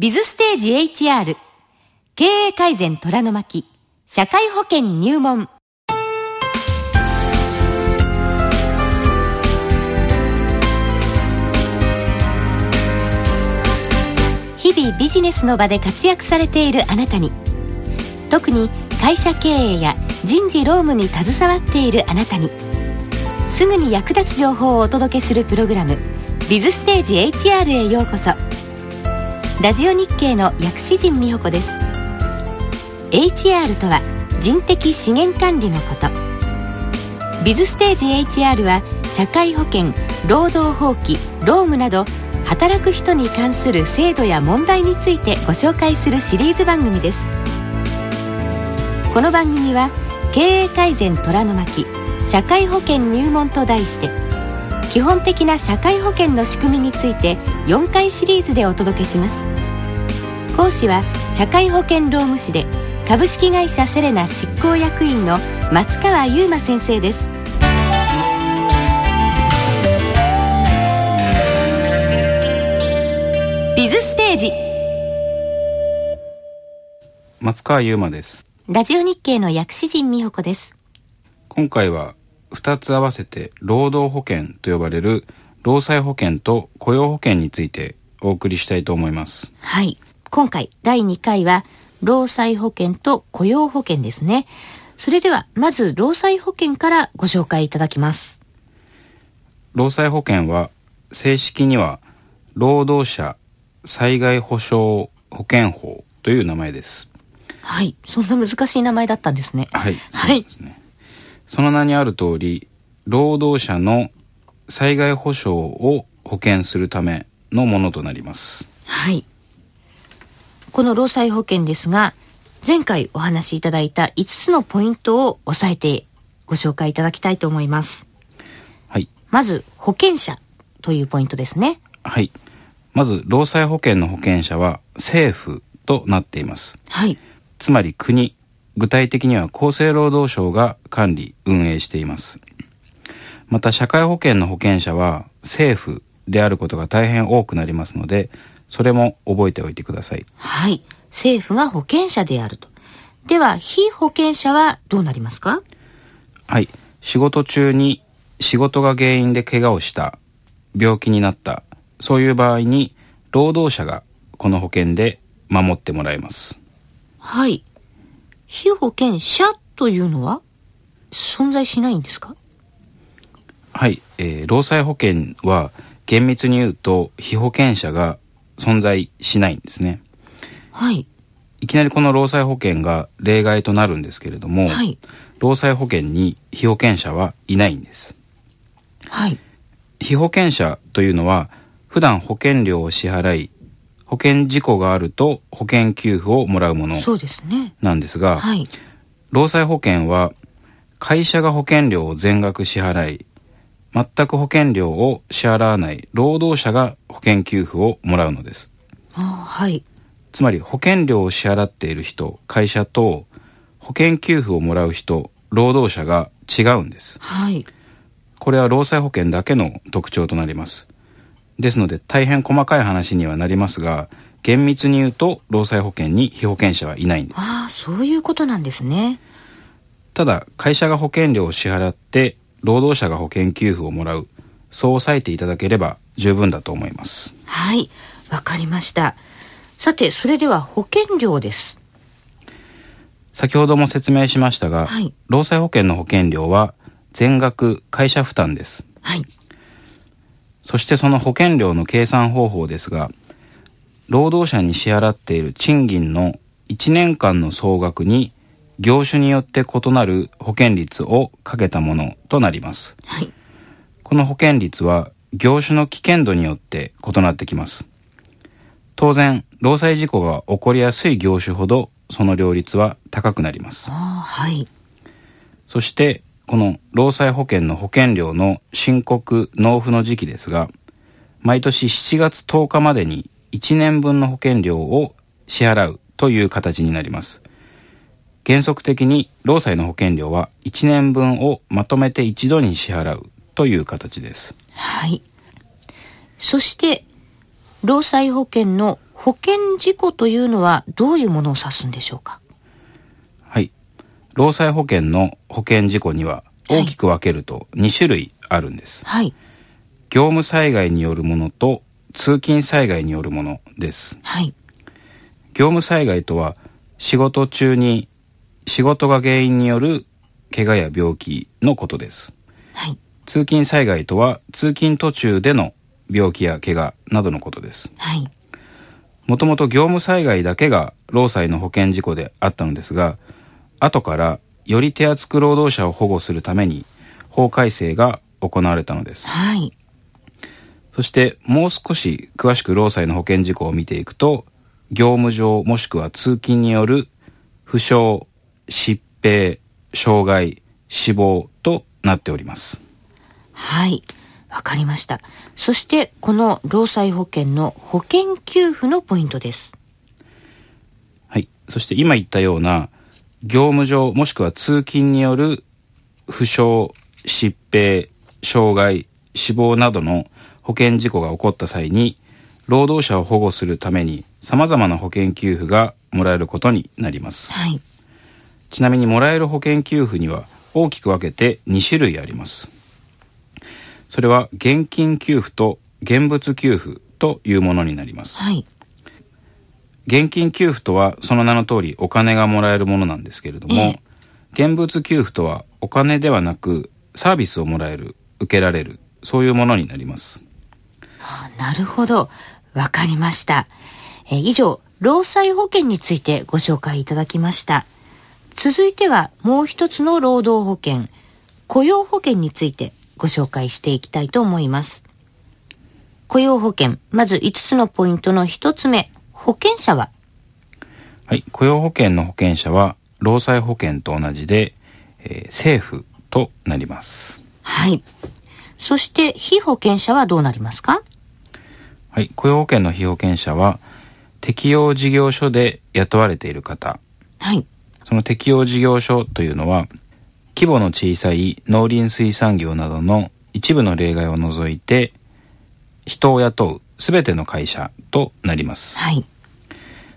ビズステージ HR 経営改善虎の巻。社会保険入門。日々ビジネスの場で活躍されているあなたに。特に会社経営や人事労務に携わっているあなたに。すぐに役立つ情報をお届けするプログラム「ビズステージ HR」へようこそ。ラジオ日経の薬師陣美穂子です。HR とは人的資源管理のこと。ビズステージ HR は社会保険労働法規労務など働く人に関する制度や問題についてご紹介するシリーズ番組です。この番組は経営改善虎の巻社会保険入門と題して基本的な社会保険の仕組みについて4回シリーズでお届けします。講師は社会保険労務士で株式会社セレナ執行役員の松川優馬先生です。ビズステージ。松川優馬です。ラジオ日経の薬師陣美穂子です。今回は2つ合わせて労働保険と呼ばれる労災保険と雇用保険についてお送りしたいと思います。はい。今回第2回は労災保険と雇用保険ですね。それではまず労災保険からご紹介いただきます。労災保険は正式には労働者災害保障保険法という名前です。はい。そんな難しい名前だったんですね。はい。はい。そうですねその名にある通り労働者の災害保障を保険するためのものとなります。はい。この労災保険ですが前回お話しいただいた5つのポイントを押さえてご紹介いただきたいと思います。はい。まず保険者というポイントですね。はい。まず労災保険の保険者は政府となっています。はい。つまり国具体的には厚生労働省が管理運営しています。また社会保険の保険者は政府であることが大変多くなりますのでそれも覚えておいてください。はい。政府が保険者であると。では非保険者はどうなりますか？はい。仕事中に仕事が原因で怪我をした病気になったそういう場合に労働者がこの保険で守ってもらえます。はい非保険者というのは存在しないんですか？はい、えー労災保険は厳密に言うと被保険者が存在しないんですね。はい。いきなりこの労災保険が例外となるんですけれども、はい。労災保険に被保険者はいないんです。はい。被保険者というのは普段保険料を支払い保険事故があると保険給付をもらうものなんですが、はい。労災保険は会社が保険料を全額支払い全く保険料を支払わない労働者が保険給付をもらうのです。あはい。つまり保険料を支払っている人会社と保険給付をもらう人労働者が違うんです。はい。これは労災保険だけの特徴となりますですので大変細かい話にはなりますが厳密に言うと労災保険に被保険者はいないんです。ああそういうことなんですね。ただ会社が保険料を支払って労働者が保険給付をもらうそう押さえていただければ十分だと思います。はいわかりました。さてそれでは保険料です。先ほども説明しましたが、はい。労災保険の保険料は全額会社負担です。はいそしてその保険料の計算方法ですが労働者に支払っている賃金の1年間の総額に業種によって異なる保険率をかけたものとなりますはいこの保険率は業種の危険度によって異なってきます。当然、労災事故が起こりやすい業種ほどその両率は高くなります。はいそして、この労災保険の保険料の申告納付の時期ですが、毎年7月10日までに1年分の保険料を支払うという形になります。原則的に労災の保険料は1年分をまとめて一度に支払うという形です。はいそして労災保険の保険事故というのはどういうものを指すんでしょうか？労災保険の保険事故には大きく分けると2種類あるんです。はい。業務災害によるものと通勤災害によるものです。はい。業務災害とは仕事中に仕事が原因による怪我や病気のことです。はい。通勤災害とは通勤途中での病気や怪我などのことです。はい。もともと業務災害だけが労災の保険事故であったのですが、後からより手厚く労働者を保護するために法改正が行われたのです。はい。そしてもう少し詳しく労災の保険事故を見ていくと、業務上もしくは通勤による負傷、疾病、障害、死亡となっております。はい。わかりました。そして、この労災保険の保険給付のポイントです。はい。そして今言ったような業務上もしくは通勤による負傷、疾病、障害、死亡などの保険事故が起こった際に労働者を保護するために様々な保険給付がもらえることになります。はい。ちなみにもらえる保険給付には大きく分けて2種類あります。それは現金給付と現物給付というものになります。はい。現金給付とはその名の通りお金がもらえるものなんですけれども、ええ現物給付とはお金ではなくサービスをもらえる、受けられる、そういうものになります。あなるほど。わかりました。えー以上、労災保険についてご紹介いただきました。続いてはもう一つの労働保険、雇用保険についてご紹介していきたいと思います。雇用保険、まず5つのポイントの1つ目、保険者は？はい、雇用保険の保険者は労災保険と同じで、えー政府となります。はい。そして被保険者はどうなりますか？はい、雇用保険の被保険者は適用事業所で雇われている方、はい。その適用事業所というのは規模の小さい農林水産業などの一部の例外を除いて人を雇うすべての会社となります。はい。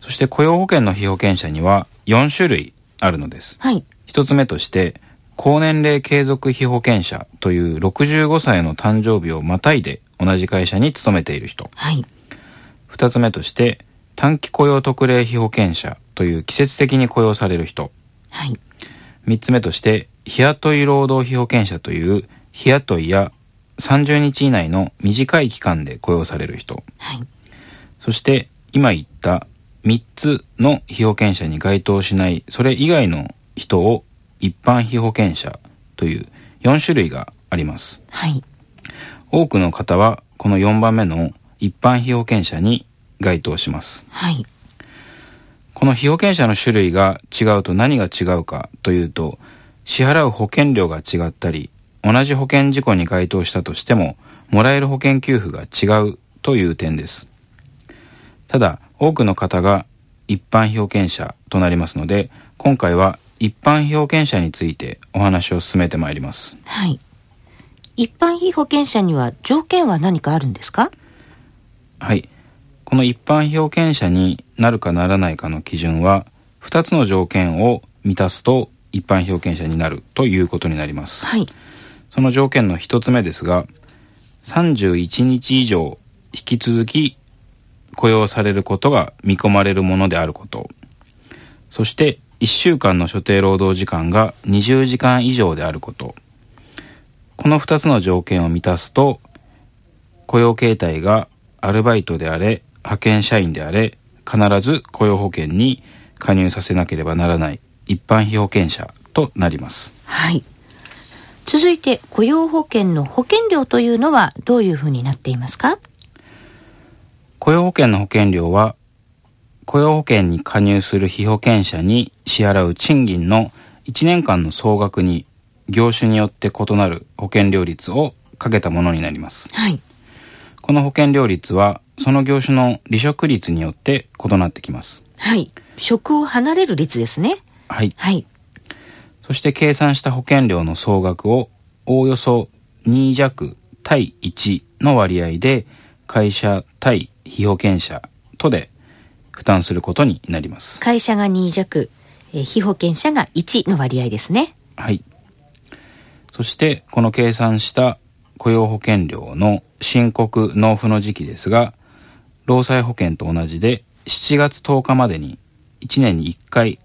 そして雇用保険の被保険者には4種類あるのです。はい。一つ目として高年齢継続被保険者という65歳の誕生日をまたいで同じ会社に勤めている人。はい。二つ目として短期雇用特例被保険者という季節的に雇用される人。はい。三つ目として日雇い労働被保険者という日雇いや30日以内の短い期間で雇用される人。はい。そして今言った3つの被保険者に該当しないそれ以外の人を一般被保険者という4種類があります。はい。多くの方はこの4番目の一般被保険者に該当します。はい。この被保険者の種類が違うと何が違うかというと支払う保険料が違ったり同じ保険事故に該当したとしてももらえる保険給付が違うという点です。ただ多くの方が一般被保険者となりますので今回は一般被保険者についてお話を進めてまいります。はい。一般被保険者には条件は何かあるんですか？はい。この一般被保険者になるかならないかの基準は、2つの条件を満たすと一般被保険者になるということになります。はい。その条件の1つ目ですが、31日以上引き続き雇用されることが見込まれるものであること。そして1週間の所定労働時間が20時間以上であること。この2つの条件を満たすと、雇用形態がアルバイトであれ、派遣社員であれ、必ず雇用保険に加入させなければならない一般被保険者となります。はい。続いて雇用保険の保険料というのはどういうふうになっていますか？雇用保険の保険料は雇用保険に加入する被保険者に支払う賃金の1年間の総額に業種によって異なる保険料率をかけたものになります。はい。この保険料率はその業種の離職率によって異なってきます。はい。職を離れる率ですね。はい。はい。そして計算した保険料の総額をおおよそ2弱対1の割合で会社対被保険者とで負担することになります。会社が2弱、えー、被保険者が1の割合ですね。はい。そしてこの計算した雇用保険料の申告納付の時期ですが労災保険と同じで7月10日までに1年に1回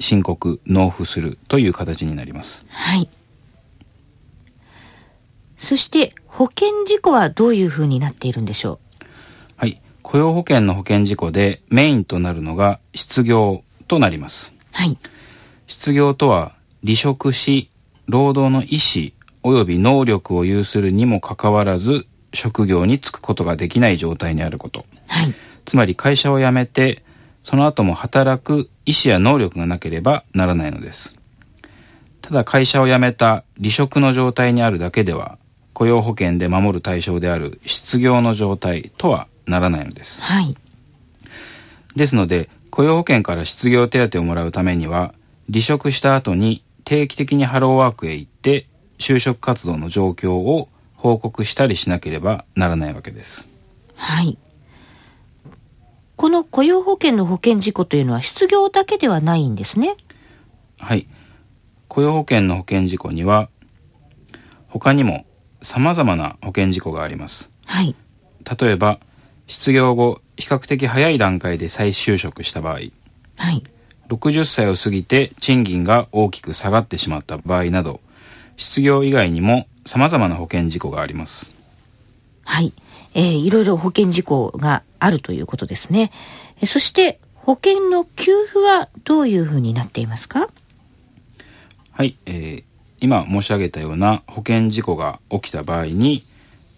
申告納付するという形になります。はい。そして保険事故はどういうふうになっているんでしょう？はい。雇用保険の保険事故でメインとなるのが失業となります。はい。失業とは離職し労働の意思及び能力を有するにもかかわらず職業に就くことができない状態にあること、はい、つまり会社を辞めてその後も働く意思や能力がなければならないのですただ会社を辞めた離職の状態にあるだけでは雇用保険で守る対象である失業の状態とはならないのです、はい、ですので雇用保険から失業手当をもらうためには離職した後に定期的にハローワークへ行って就職活動の状況を報告したりしなければならないわけです。はい。この雇用保険の保険事故というのは失業だけではないんですね。はい。雇用保険の保険事故には他にも様々な保険事故があります。はい。例えば失業後比較的早い段階で再就職した場合、はい。60歳を過ぎて賃金が大きく下がってしまった場合など、失業以外にも様々な保険事故があります。はい。えー、いろいろ保険事故があるということですね。えそして保険の給付はどういうふうになっていますか？はい、えー、今申し上げたような保険事故が起きた場合に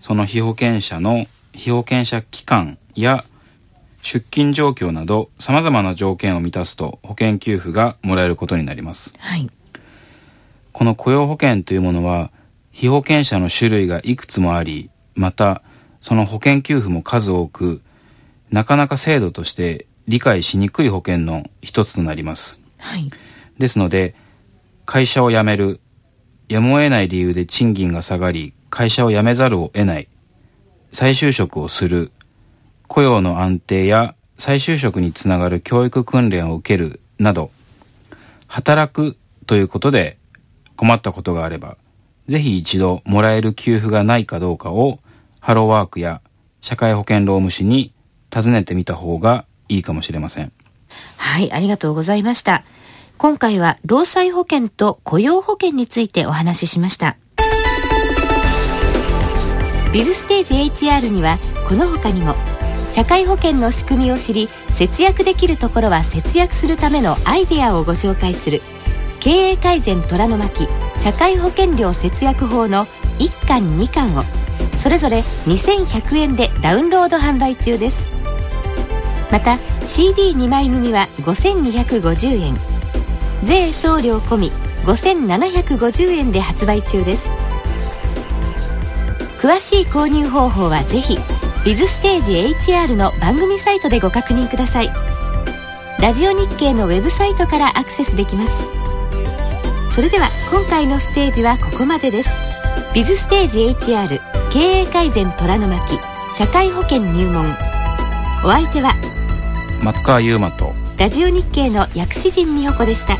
その被保険者の被保険者期間や出勤状況など様々な条件を満たすと保険給付がもらえることになります。はい。この雇用保険というものは被保険者の種類がいくつもあり、またその保険給付も数多く、なかなか制度として理解しにくい保険の一つとなります。はい。ですので、会社を辞める、やむを得ない理由で賃金が下がり、会社を辞めざるを得ない、再就職をする、雇用の安定や再就職につながる教育訓練を受けるなど、働くということで困ったことがあれば、ぜひ一度もらえる給付がないかどうかをハローワークや社会保険労務士に尋ねてみた方がいいかもしれません。はい、ありがとうございました。今回は労災保険と雇用保険についてお話ししました。ビズステージ HR にはこの他にも社会保険の仕組みを知り節約できるところは節約するためのアイデアをご紹介する経営改善虎の巻社会保険料節約法の1巻2巻をそれぞれ2100円でダウンロード販売中です。また CD2 枚組は5250円。税送料込み5750円で発売中です。詳しい購入方法はぜひビズステージ HR の番組サイトでご確認ください。ラジオ日経のウェブサイトからアクセスできます。それでは今回のステージはここまでです。ビズステージ HR 経営改善虎の巻社会保険入門。お相手は松川優馬とラジオ日経の薬師陣美穂子でした